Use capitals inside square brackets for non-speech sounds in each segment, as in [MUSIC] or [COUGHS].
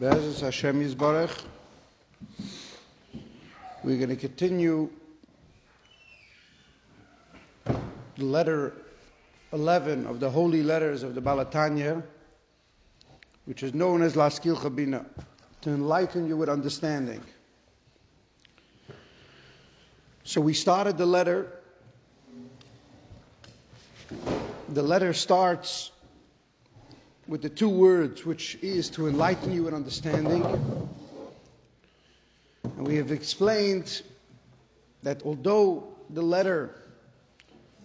Be'ezus Hashem Yisbarach. We're going to continue the letter 11 of the holy letters of the Baal HaTanya, which is known as Laskil Chabina, to enlighten you with understanding. So we started the letter. The letter starts with the two words, which is to enlighten you in understanding. And we have explained that although the letter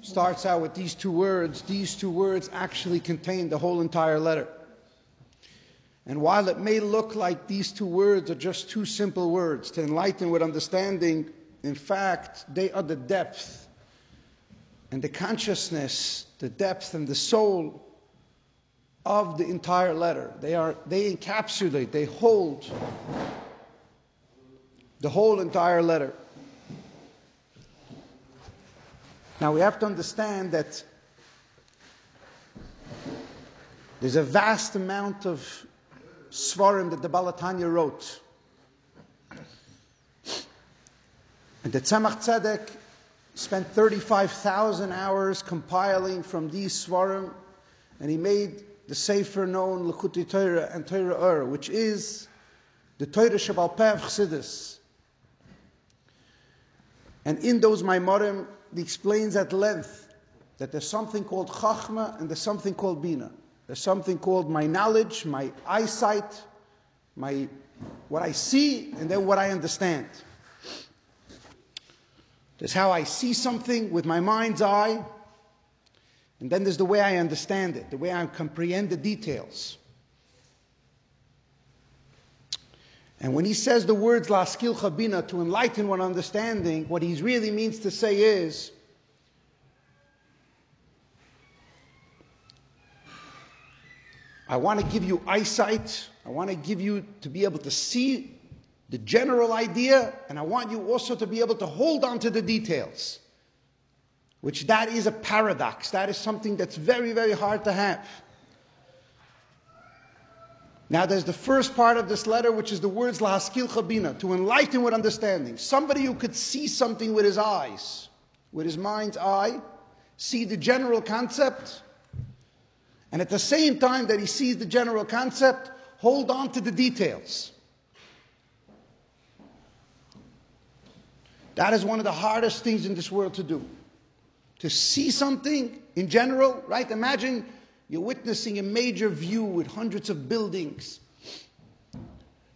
starts out with these two words, these two words actually contain the whole entire letter. And while it may look like these two words are just two simple words to enlighten with understanding, in fact, they are the depth and the consciousness, the depth and the soul of the entire letter. They, are, they encapsulate, they hold the whole entire letter. Now we have to understand that there's a vast amount of svarim that the Baal HaTanya wrote. And the Tzemach Tzedek spent 35,000 hours compiling from these svarim, and he made the Sefer known Likkutei Torah and Torah Or, which is the Torah Shebaal Peh Chassidus. And in those Maimorim, he explains at length that there's something called Chachma and there's something called Bina. There's something called my knowledge, my eyesight, my what I see, and then what I understand. There's how I see something with my mind's eye, and then there's the way I understand it, the way I comprehend the details. And when he says the words La skill chabina to enlighten one understanding, what he really means to say is I want to give you eyesight, I want to give you to be able to see the general idea, and I want you also to be able to hold on to the details which that is a paradox. That is something that's very, very hard to have. Now, there's the first part of this letter, which is the words Lihaskilcha Bina, to enlighten with understanding. Somebody who could see something with his eyes, with his mind's eye, see the general concept, and at the same time that he sees the general concept, hold on to the details. That is one of the hardest things in this world to do to see something in general, right? Imagine you're witnessing a major view with hundreds of buildings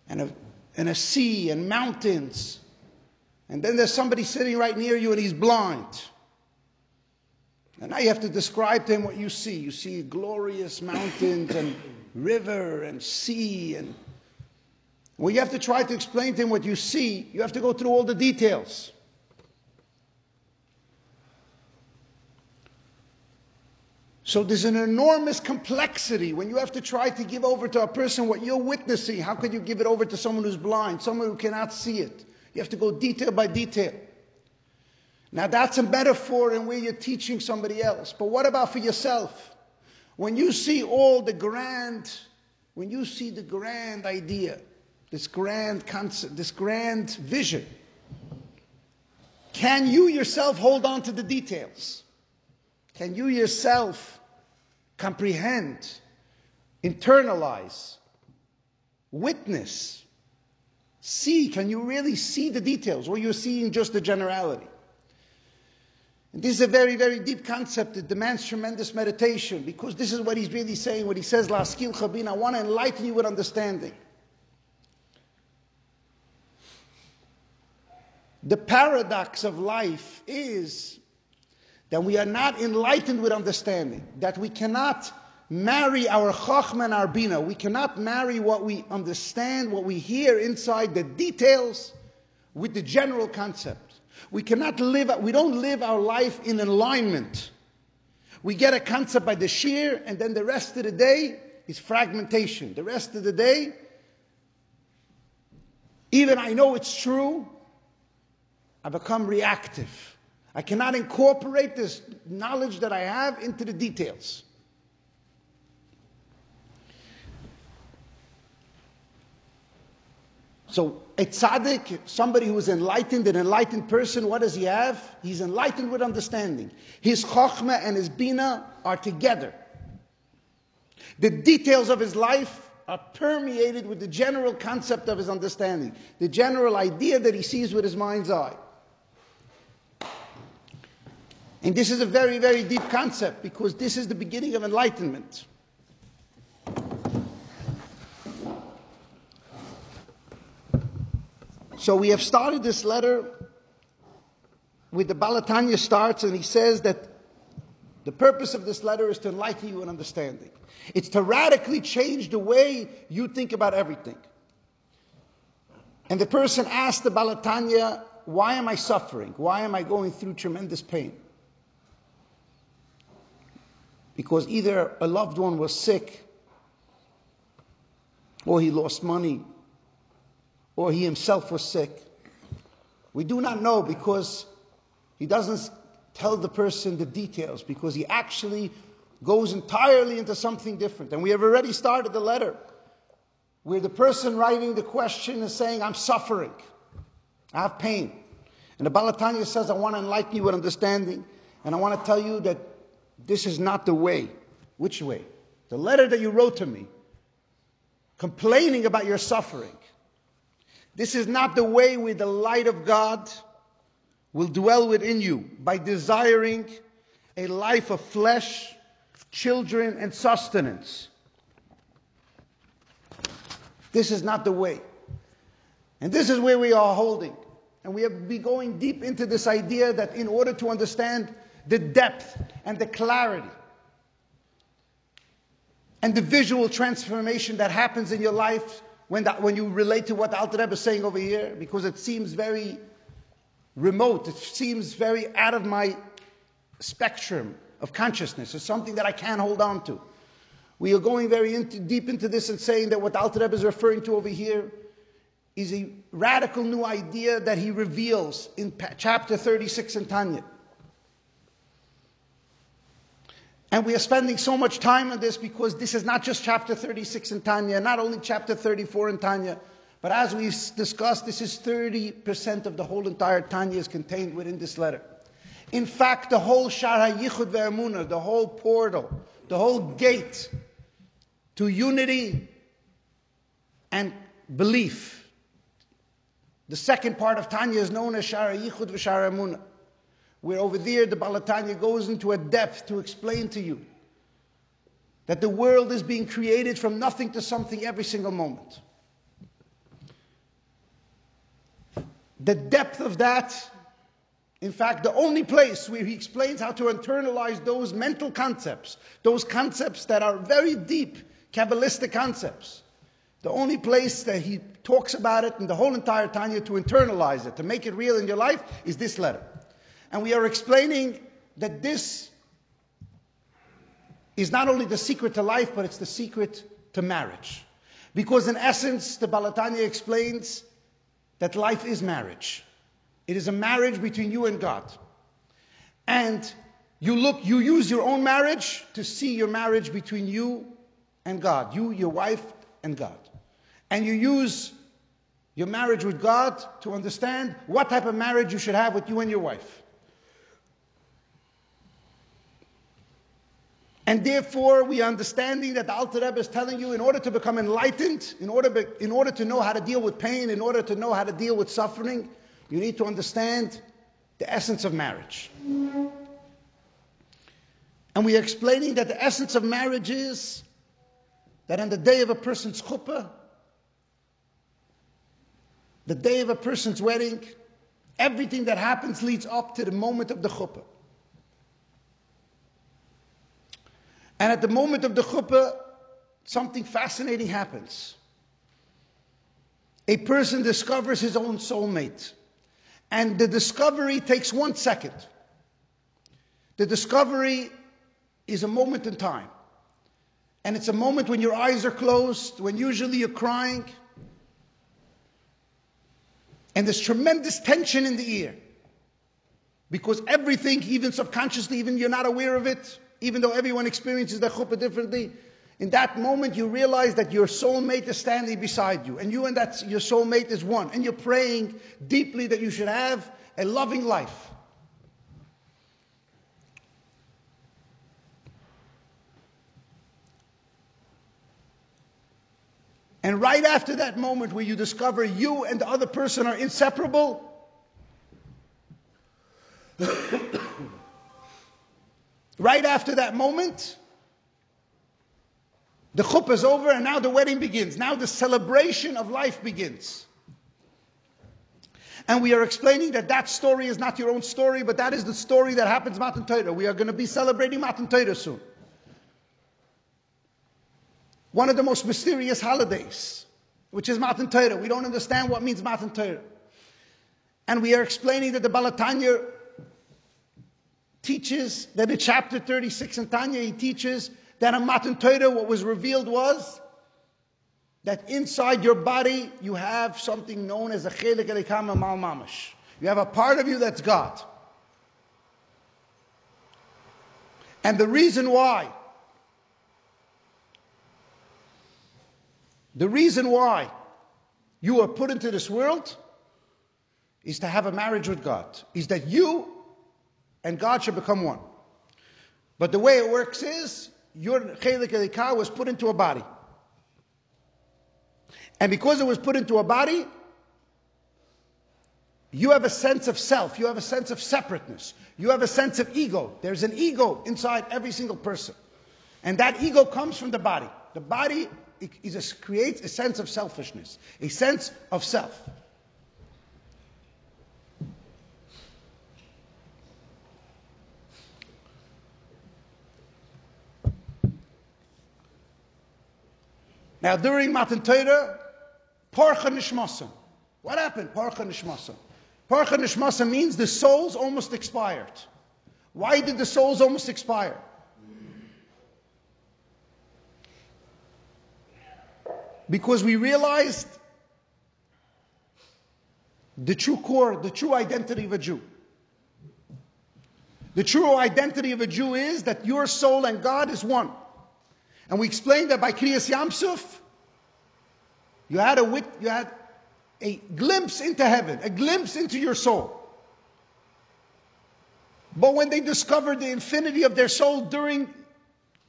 and a, and a sea and mountains. And then there's somebody sitting right near you and he's blind. And now you have to describe to him what you see. You see glorious mountains and [COUGHS] river and sea. And when you have to try to explain to him what you see, you have to go through all the details. So there's an enormous complexity when you have to try to give over to a person what you're witnessing. How could you give it over to someone who's blind, someone who cannot see it? You have to go detail by detail. Now that's a metaphor in where you're teaching somebody else. But what about for yourself? When you see all the grand, when you see the grand idea, this grand concept, this grand vision, can you yourself hold on to the details? Can you yourself comprehend, internalize, witness, see. Can you really see the details, or you're seeing just the generality? And this is a very, very deep concept. It demands tremendous meditation because this is what he's really saying. What he says, La skill chabin, I want to enlighten you with understanding. The paradox of life is that we are not enlightened with understanding, that we cannot marry our chachma and our bina. We cannot marry what we understand, what we hear inside the details with the general concept. We cannot live, we don't live our life in alignment. We get a concept by the sheer, and then the rest of the day is fragmentation. The rest of the day, even I know it's true, I become reactive. I cannot incorporate this knowledge that I have into the details. So a tzaddik, somebody who is enlightened, an enlightened person, what does he have? He's enlightened with understanding. His chokhmah and his bina are together. The details of his life are permeated with the general concept of his understanding, the general idea that he sees with his mind's eye. And this is a very, very deep concept because this is the beginning of enlightenment. So we have started this letter with the Baal HaTanya starts, and he says that the purpose of this letter is to enlighten you in understanding. It's to radically change the way you think about everything. And the person asked the Baal HaTanya, why am I suffering? Why am I going through tremendous pain? Because either a loved one was sick, or he lost money, or he himself was sick. We do not know because he doesn't tell the person the details, because he actually goes entirely into something different. And we have already started the letter where the person writing the question is saying, I'm suffering, I have pain. And the Baal HaTanya says, I want to enlighten you with understanding, and I want to tell you that this is not the way. Which way? The letter that you wrote to me, complaining about your suffering. This is not the way where the light of God will dwell within you by desiring a life of flesh, children, and sustenance. This is not the way. And this is where we are holding. And we have been going deep into this idea that in order to understand the depth and the clarity and the visual transformation that happens in your life when, that, when you relate to what Alter Rebbe is saying over here, because it seems very remote, it seems very out of my spectrum of consciousness. It's something that I can't hold on to. We are going very into, deep into this and saying that what Alter Rebbe is referring to over here is a radical new idea that he reveals in chapter 36 in Tanya. And we are spending so much time on this because this is not just chapter 36 in Tanya, not only chapter 34 in Tanya, but as we discussed, this is 30% of the whole entire Tanya is contained within this letter. In fact, the whole Shaar HaYichud Ve'emunah, the whole portal, the whole gate to unity and belief. The second part of Tanya is known as Shaar HaYichud V'Shara where over there the Baal HaTanya goes into a depth to explain to you that the world is being created from nothing to something every single moment. The depth of that, in fact, the only place where he explains how to internalize those mental concepts, those concepts that are very deep, Kabbalistic concepts. The only place that he talks about it in the whole entire Tanya to internalize it, to make it real in your life, is this letter. And we are explaining that this is not only the secret to life, but it's the secret to marriage. Because in essence, the Baal HaTanya explains that life is marriage. It is a marriage between you and God. And you look, you use your own marriage to see your marriage between you and God, you, your wife, and God. And you use your marriage with God to understand what type of marriage you should have with you and your wife. And therefore, we are understanding that the Alter Rebbe is telling you in order to become enlightened, in order, be, in order to know how to deal with pain, in order to know how to deal with suffering, you need to understand the essence of marriage. And we are explaining that the essence of marriage is that on the day of a person's chuppah, the day of a person's wedding, everything that happens leads up to the moment of the chuppah. And at the moment of the chuppah, something fascinating happens. A person discovers his own soulmate. And the discovery takes one second. The discovery is a moment in time. And it's a moment when your eyes are closed, when usually you're crying. And there's tremendous tension in the ear. Because everything, even subconsciously, even you're not aware of it, even though everyone experiences the chuppah differently, In that moment, you realize that your soulmate is standing beside you, and you and that your soulmate is one, and you're praying deeply that you should have a loving life. And right after that moment where you discover you and the other person are inseparable, right after that moment, the chuppah is over and now the wedding begins. Now the celebration of life begins. And we are explaining that that story is not your own story, but that is the story that happens Matan Torah. We are going to be celebrating Matan Torah soon. One of the most mysterious holidays, which is Matan Torah. We don't understand what means Matan Torah. And we are explaining that the Baal HaTanya teaches that in chapter 36 in Tanya, he teaches that in Matan Torah, what was revealed was that inside your body you have something known as a chelek Eloka mimaal mamash. You have a part of you that's God. And the reason why, the reason why you are put into this world is to have a marriage with God, is that you and God should become one. But the way it works is your chelek Elokah was put into a body. And because it was put into a body, you have a sense of self. You have a sense of separateness. You have a sense of ego. There's an ego inside every single person. And that ego comes from the body. The body is a, creates a sense of selfishness, a sense of self. Now, during Matan Torah, Parcha Nishmasa. What happened? Parcha Nishmasa. Parcha Nishmasa means the souls almost expired. Why did the souls almost expire? Because we realized the true core, the true identity of a Jew. The true identity of a Jew is that your soul and God is one. And we explained that by Kriyas Yam Suf, you had a wit, you had a glimpse into heaven, a glimpse into your soul. But when they discovered the infinity of their soul during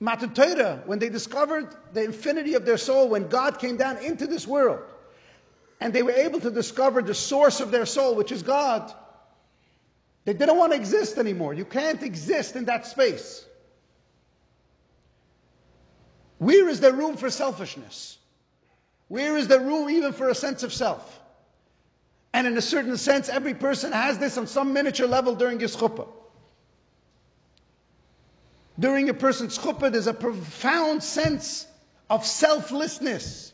Matan Torah, when they discovered the infinity of their soul, when God came down into this world, and they were able to discover the source of their soul, which is God, they didn't want to exist anymore. You can't exist in that space. Where is there room for selfishness? Where is there room even for a sense of self? And in a certain sense, every person has this on some miniature level during his chuppah. During a person's chuppah, there's a profound sense of selflessness.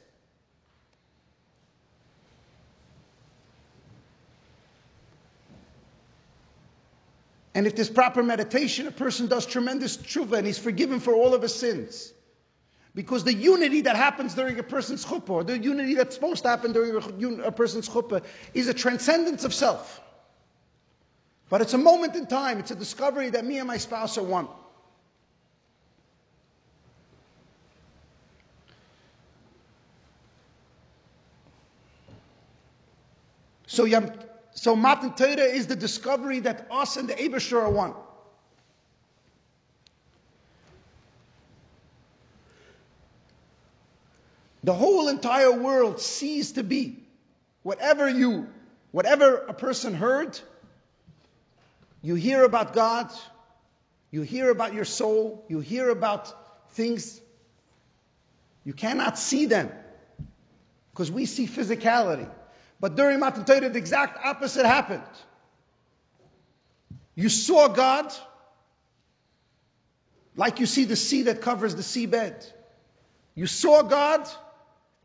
And if there's proper meditation, a person does tremendous tshuva and he's forgiven for all of his sins. Because the unity that happens during a person's chuppah, or the unity that's supposed to happen during a person's chuppah, is a transcendence of self. But it's a moment in time, it's a discovery that me and my spouse are one. So, so Matan Torah is the discovery that us and the Abishter are one. The whole entire world ceased to be. Whatever you, whatever a person heard, you hear about God, you hear about your soul, you hear about things. You cannot see them because we see physicality. But during Matan Torah, the exact opposite happened. You saw God like you see the sea that covers the seabed. You saw God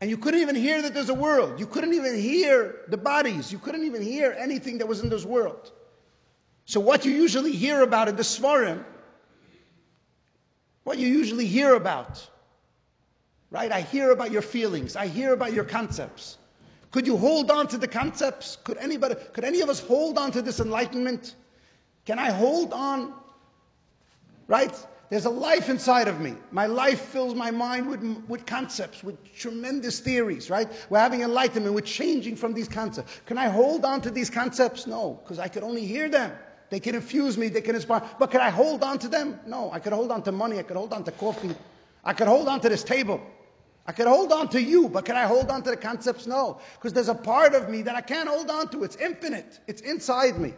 and you couldn't even hear that there's a world. You couldn't even hear the bodies. You couldn't even hear anything that was in this world. So what you usually hear about in the Svarim, what you usually hear about, right? I hear about your feelings. I hear about your concepts. Could you hold on to the concepts? Could anybody, could any of us hold on to this enlightenment? Can I hold on? Right? There's a life inside of me. My life fills my mind with, with concepts, with tremendous theories, right? We're having enlightenment. We're changing from these concepts. Can I hold on to these concepts? No, because I could only hear them. They can infuse me, they can inspire. But can I hold on to them? No, I could hold on to money, I could hold on to coffee, I could hold on to this table. I could hold on to you, but can I hold on to the concepts? No, because there's a part of me that I can't hold on to. It's infinite, it's inside me.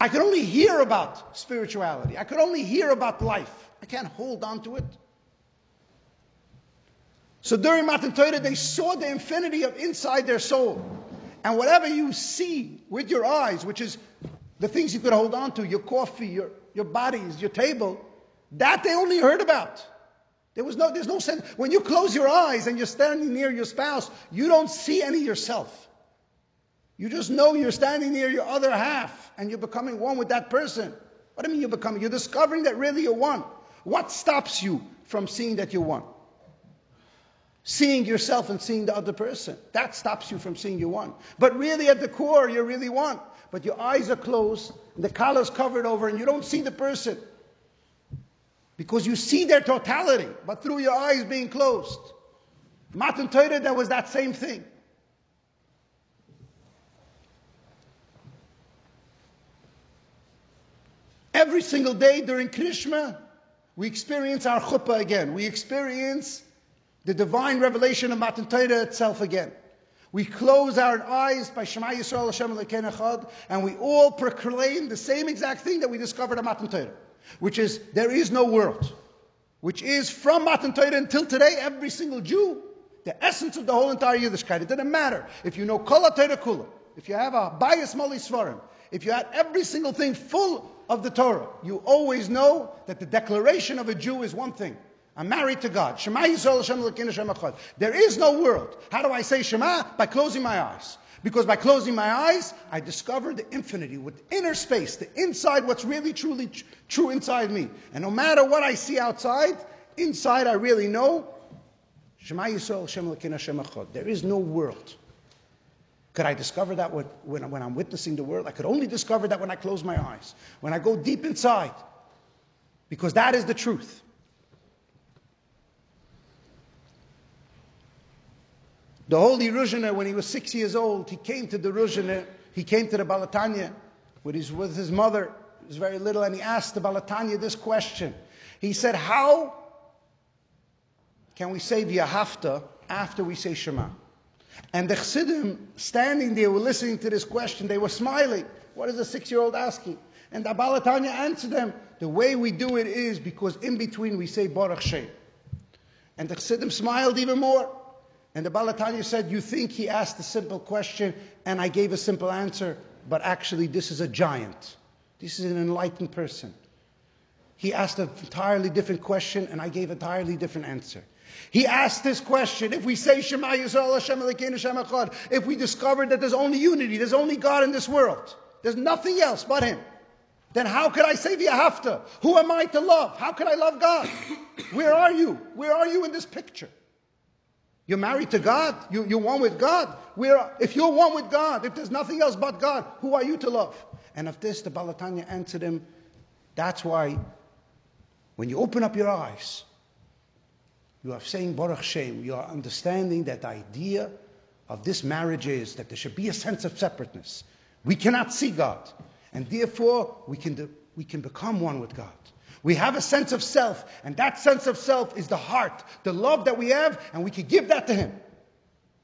I could only hear about spirituality. I could only hear about life. I can't hold on to it. So during Matan Torah, they saw the infinity of inside their soul. And whatever you see with your eyes, which is the things you could hold on to, your coffee, your, your bodies, your table, that they only heard about. There was no, there's no sense. When you close your eyes and you're standing near your spouse, you don't see any yourself. You just know you're standing near your other half and you're becoming one with that person. What do you mean you're becoming? You're discovering that really you're one. What stops you from seeing that you're one? Seeing yourself and seeing the other person. That stops you from seeing you're one. But really at the core, you're really one. But your eyes are closed, and the collar's covered over, and you don't see the person. Because you see their totality, but through your eyes being closed. Matan Torah, there was that same thing. Every single day during Krishma, we experience our chuppah again. We experience the divine revelation of Matan Torah itself again. We close our eyes by Shema Yisrael Hashem Echad, and we all proclaim the same exact thing that we discovered at Matan Torah, which is there is no world, which is from Matan Torah until today, every single Jew, the essence of the whole entire Yiddishkeit. It didn't matter if you know Kol Torah Kula, if you have a bias Mali Svarim, if you had every single thing full of the Torah, you always know that the declaration of a Jew is one thing. I'm married to God. Shema Yisrael Hashem Hashem Echad. There is no world. How do I say Shema? By closing my eyes. Because by closing my eyes, I discover the infinity with inner space, the inside, what's really truly tr- true inside me. And no matter what I see outside, inside I really know Shema Yisrael Hashem Hashem Echad. There is no world. Could I discover that when, when I'm witnessing the world? I could only discover that when I close my eyes, when I go deep inside, because that is the truth. The holy Ruzhiner, when he was six years old, he came to the Ruzhiner, he came to the Baal HaTanya with his, with his mother, he was very little, and he asked the Baal HaTanya this question. He said, How can we say V'ahavta after we say Shema? And the Chassidim, standing there, were listening to this question. They were smiling. What is a six year old asking? And the Baal HaTanya answered them, The way we do it is because in between we say Baruch Shem. And the Chassidim smiled even more. And the Baal HaTanya said, You think he asked a simple question and I gave a simple answer, but actually this is a giant. This is an enlightened person. He asked an entirely different question and I gave an entirely different answer. He asked this question, if we say Shema Yisrael Hashem Elokeinu Hashem Echad, if we discover that there's only unity, there's only God in this world, there's nothing else but Him, then how could I say V'ahavta? Who am I to love? How could I love God? [COUGHS] Where are you? Where are you in this picture? You're married to God. You, you're one with God. Where, if you're one with God, if there's nothing else but God, who are you to love? And of this, the Baal HaTanya answered him, that's why when you open up your eyes, you are saying Baruch Shem. You are understanding that the idea of this marriage is that there should be a sense of separateness. We cannot see God, and therefore we can, do, we can become one with God. We have a sense of self, and that sense of self is the heart, the love that we have, and we can give that to Him.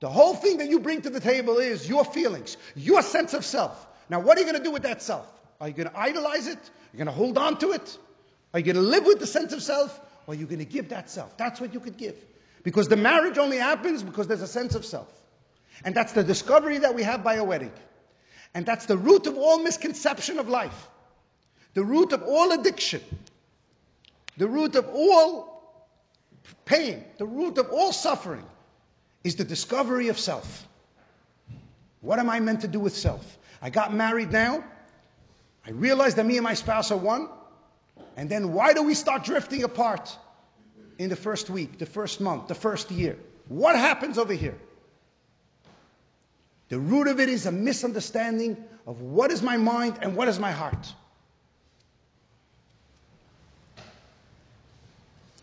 The whole thing that you bring to the table is your feelings, your sense of self. Now, what are you going to do with that self? Are you going to idolize it? Are you going to hold on to it? Are you going to live with the sense of self? Or you're going to give that self. That's what you could give. Because the marriage only happens because there's a sense of self. And that's the discovery that we have by a wedding. And that's the root of all misconception of life. The root of all addiction. The root of all pain. The root of all suffering is the discovery of self. What am I meant to do with self? I got married now. I realized that me and my spouse are one. And then why do we start drifting apart in the first week, the first month, the first year? What happens over here? The root of it is a misunderstanding of what is my mind and what is my heart.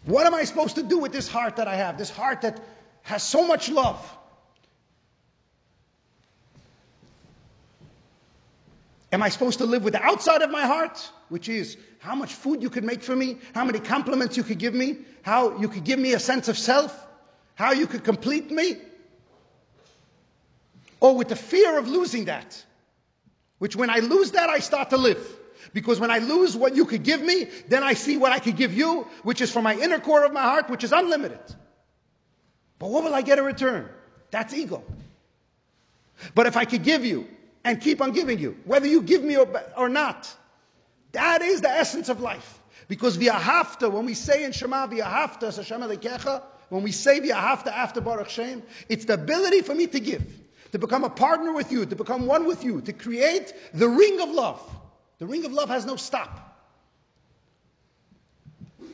What am I supposed to do with this heart that I have? This heart that has so much love. Am I supposed to live with the outside of my heart, which is how much food you could make for me, how many compliments you could give me, how you could give me a sense of self, how you could complete me? Or with the fear of losing that, which when I lose that, I start to live. Because when I lose what you could give me, then I see what I could give you, which is from my inner core of my heart, which is unlimited. But what will I get in return? That's ego. But if I could give you and keep on giving you, whether you give me or, or not. That is the essence of life. Because to, when we say in Shema v'ahavta Hashem Elokecha, when we say v'ahavta after Baruch Shem, it's the ability for me to give, to become a partner with you, to become one with you, to create the ring of love. The ring of love has no stop.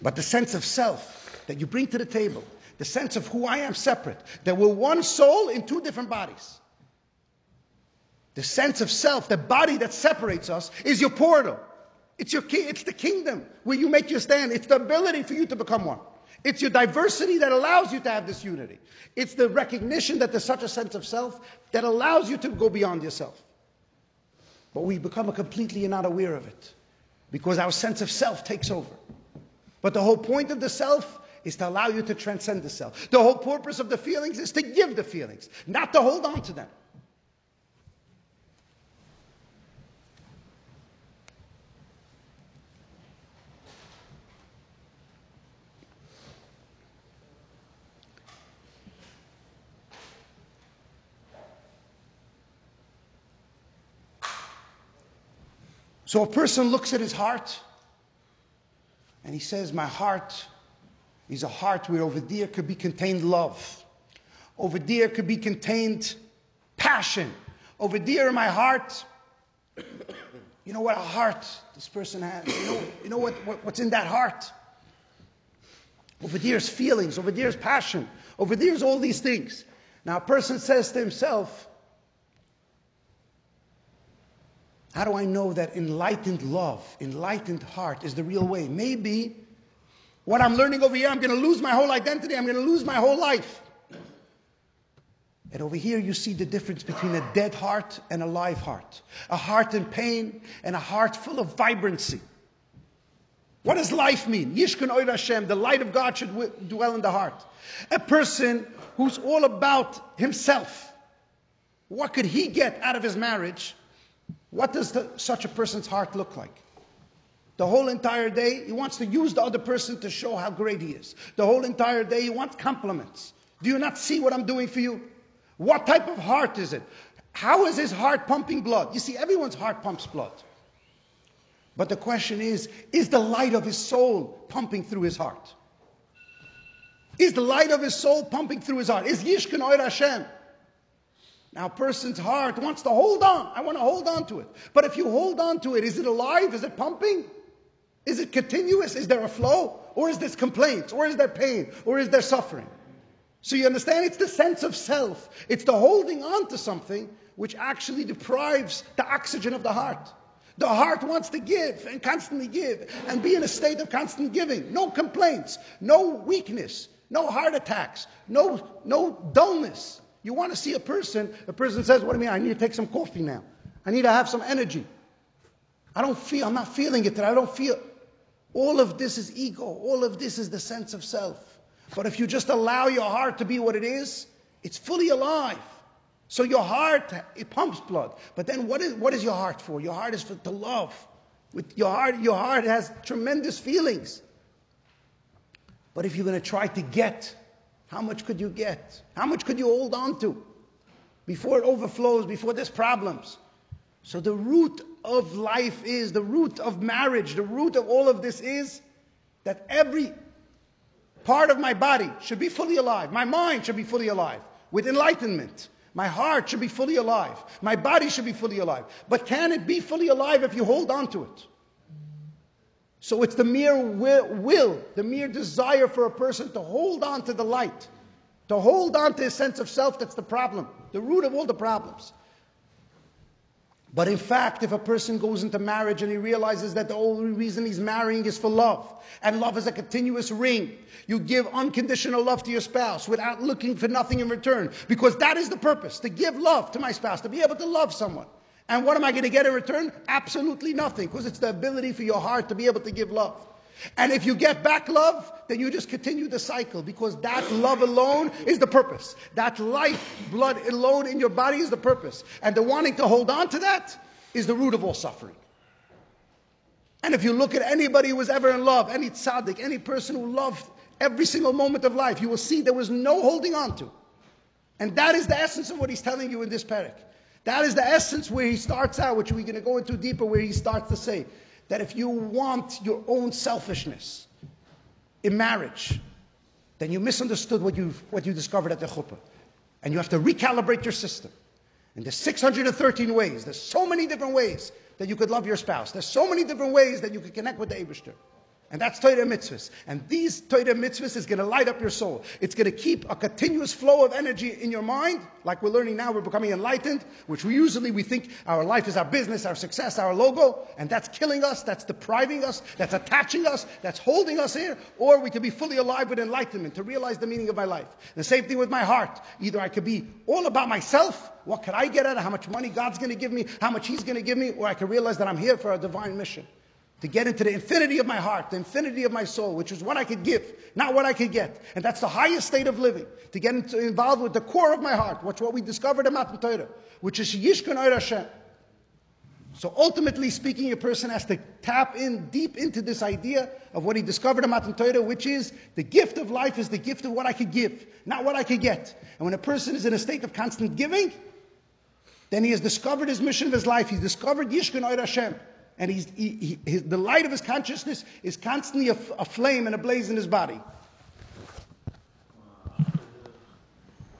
But the sense of self that you bring to the table, the sense of who I am separate, that we're one soul in two different bodies. The sense of self, the body that separates us, is your portal. It's your key, it's the kingdom where you make your stand. It's the ability for you to become one. It's your diversity that allows you to have this unity. It's the recognition that there's such a sense of self that allows you to go beyond yourself. But we become completely not aware of it because our sense of self takes over. But the whole point of the self is to allow you to transcend the self. The whole purpose of the feelings is to give the feelings, not to hold on to them. So a person looks at his heart and he says, My heart is a heart where over there could be contained love. Over there could be contained passion. Over there in my heart, you know what a heart this person has. You know, you know what, what, what's in that heart? Over there's feelings, over there's passion, over there's all these things. Now a person says to himself, How do I know that enlightened love, enlightened heart is the real way? Maybe what I'm learning over here, I'm going to lose my whole identity, I'm going to lose my whole life. And over here, you see the difference between a dead heart and a live heart. A heart in pain and a heart full of vibrancy. What does life mean? Yishkan Oir Hashem, the light of God should dwell in the heart. A person who's all about himself. What could he get out of his marriage? What does the, such a person's heart look like? The whole entire day, he wants to use the other person to show how great he is. The whole entire day, he wants compliments. Do you not see what I'm doing for you? What type of heart is it? How is his heart pumping blood? You see, everyone's heart pumps blood. But the question is, is the light of his soul pumping through his heart? Is the light of his soul pumping through his heart? Is Yishkan Oir Hashem? Now, a person's heart wants to hold on. I want to hold on to it. But if you hold on to it, is it alive? Is it pumping? Is it continuous? Is there a flow? Or is this complaints? Or is there pain? Or is there suffering? So you understand? It's the sense of self. It's the holding on to something which actually deprives the oxygen of the heart. The heart wants to give and constantly give and be in a state of constant giving. No complaints, no weakness, no heart attacks, no, no dullness. You want to see a person, a person says, What do you mean? I need to take some coffee now. I need to have some energy. I don't feel, I'm not feeling it today. I don't feel. All of this is ego. All of this is the sense of self. But if you just allow your heart to be what it is, it's fully alive. So your heart, it pumps blood. But then what is, what is your heart for? Your heart is for to love. With your heart, your heart has tremendous feelings. But if you're going to try to get how much could you get? How much could you hold on to before it overflows, before there's problems? So the root of life is, the root of marriage, the root of all of this is that every part of my body should be fully alive. My mind should be fully alive with enlightenment. My heart should be fully alive. My body should be fully alive. But can it be fully alive if you hold on to it? So it's the mere will, the mere desire for a person to hold on to the light, to hold on to his sense of self that's the problem, the root of all the problems. But in fact, if a person goes into marriage and he realizes that the only reason he's marrying is for love, and love is a continuous ring, you give unconditional love to your spouse without looking for nothing in return, because that is the purpose, to give love to my spouse, to be able to love someone. And what am I going to get in return? Absolutely nothing, because it's the ability for your heart to be able to give love. And if you get back love, then you just continue the cycle because that love alone is the purpose. That life, blood alone in your body is the purpose. And the wanting to hold on to that is the root of all suffering. And if you look at anybody who was ever in love, any tzaddik, any person who loved every single moment of life, you will see there was no holding on to. And that is the essence of what he's telling you in this parak. That is the essence where he starts out, which we're going to go into deeper, where he starts to say, that if you want your own selfishness in marriage, then you misunderstood what you, what you discovered at the chuppah. And you have to recalibrate your system. And there's 613 ways. There's so many different ways that you could love your spouse. There's so many different ways that you could connect with the Abishter. And that's Torah mitzvahs. And these Torah mitzvahs is going to light up your soul. It's going to keep a continuous flow of energy in your mind. Like we're learning now, we're becoming enlightened, which we usually we think our life is our business, our success, our logo. And that's killing us, that's depriving us, that's attaching us, that's holding us here. Or we can be fully alive with enlightenment to realize the meaning of my life. The same thing with my heart. Either I could be all about myself, what can I get at it, how much money God's going to give me, how much He's going to give me, or I can realize that I'm here for a divine mission to get into the infinity of my heart, the infinity of my soul, which is what I could give, not what I could get. And that's the highest state of living, to get into, involved with the core of my heart, which what we discovered in Matan Torah, which is Yishkan Oir Hashem. So ultimately speaking, a person has to tap in deep into this idea of what he discovered in Matan Torah, which is the gift of life is the gift of what I could give, not what I could get. And when a person is in a state of constant giving, then he has discovered his mission of his life. He's discovered Yishkan Oir Hashem and he's, he, he, his, the light of his consciousness is constantly a, a flame and a blaze in his body.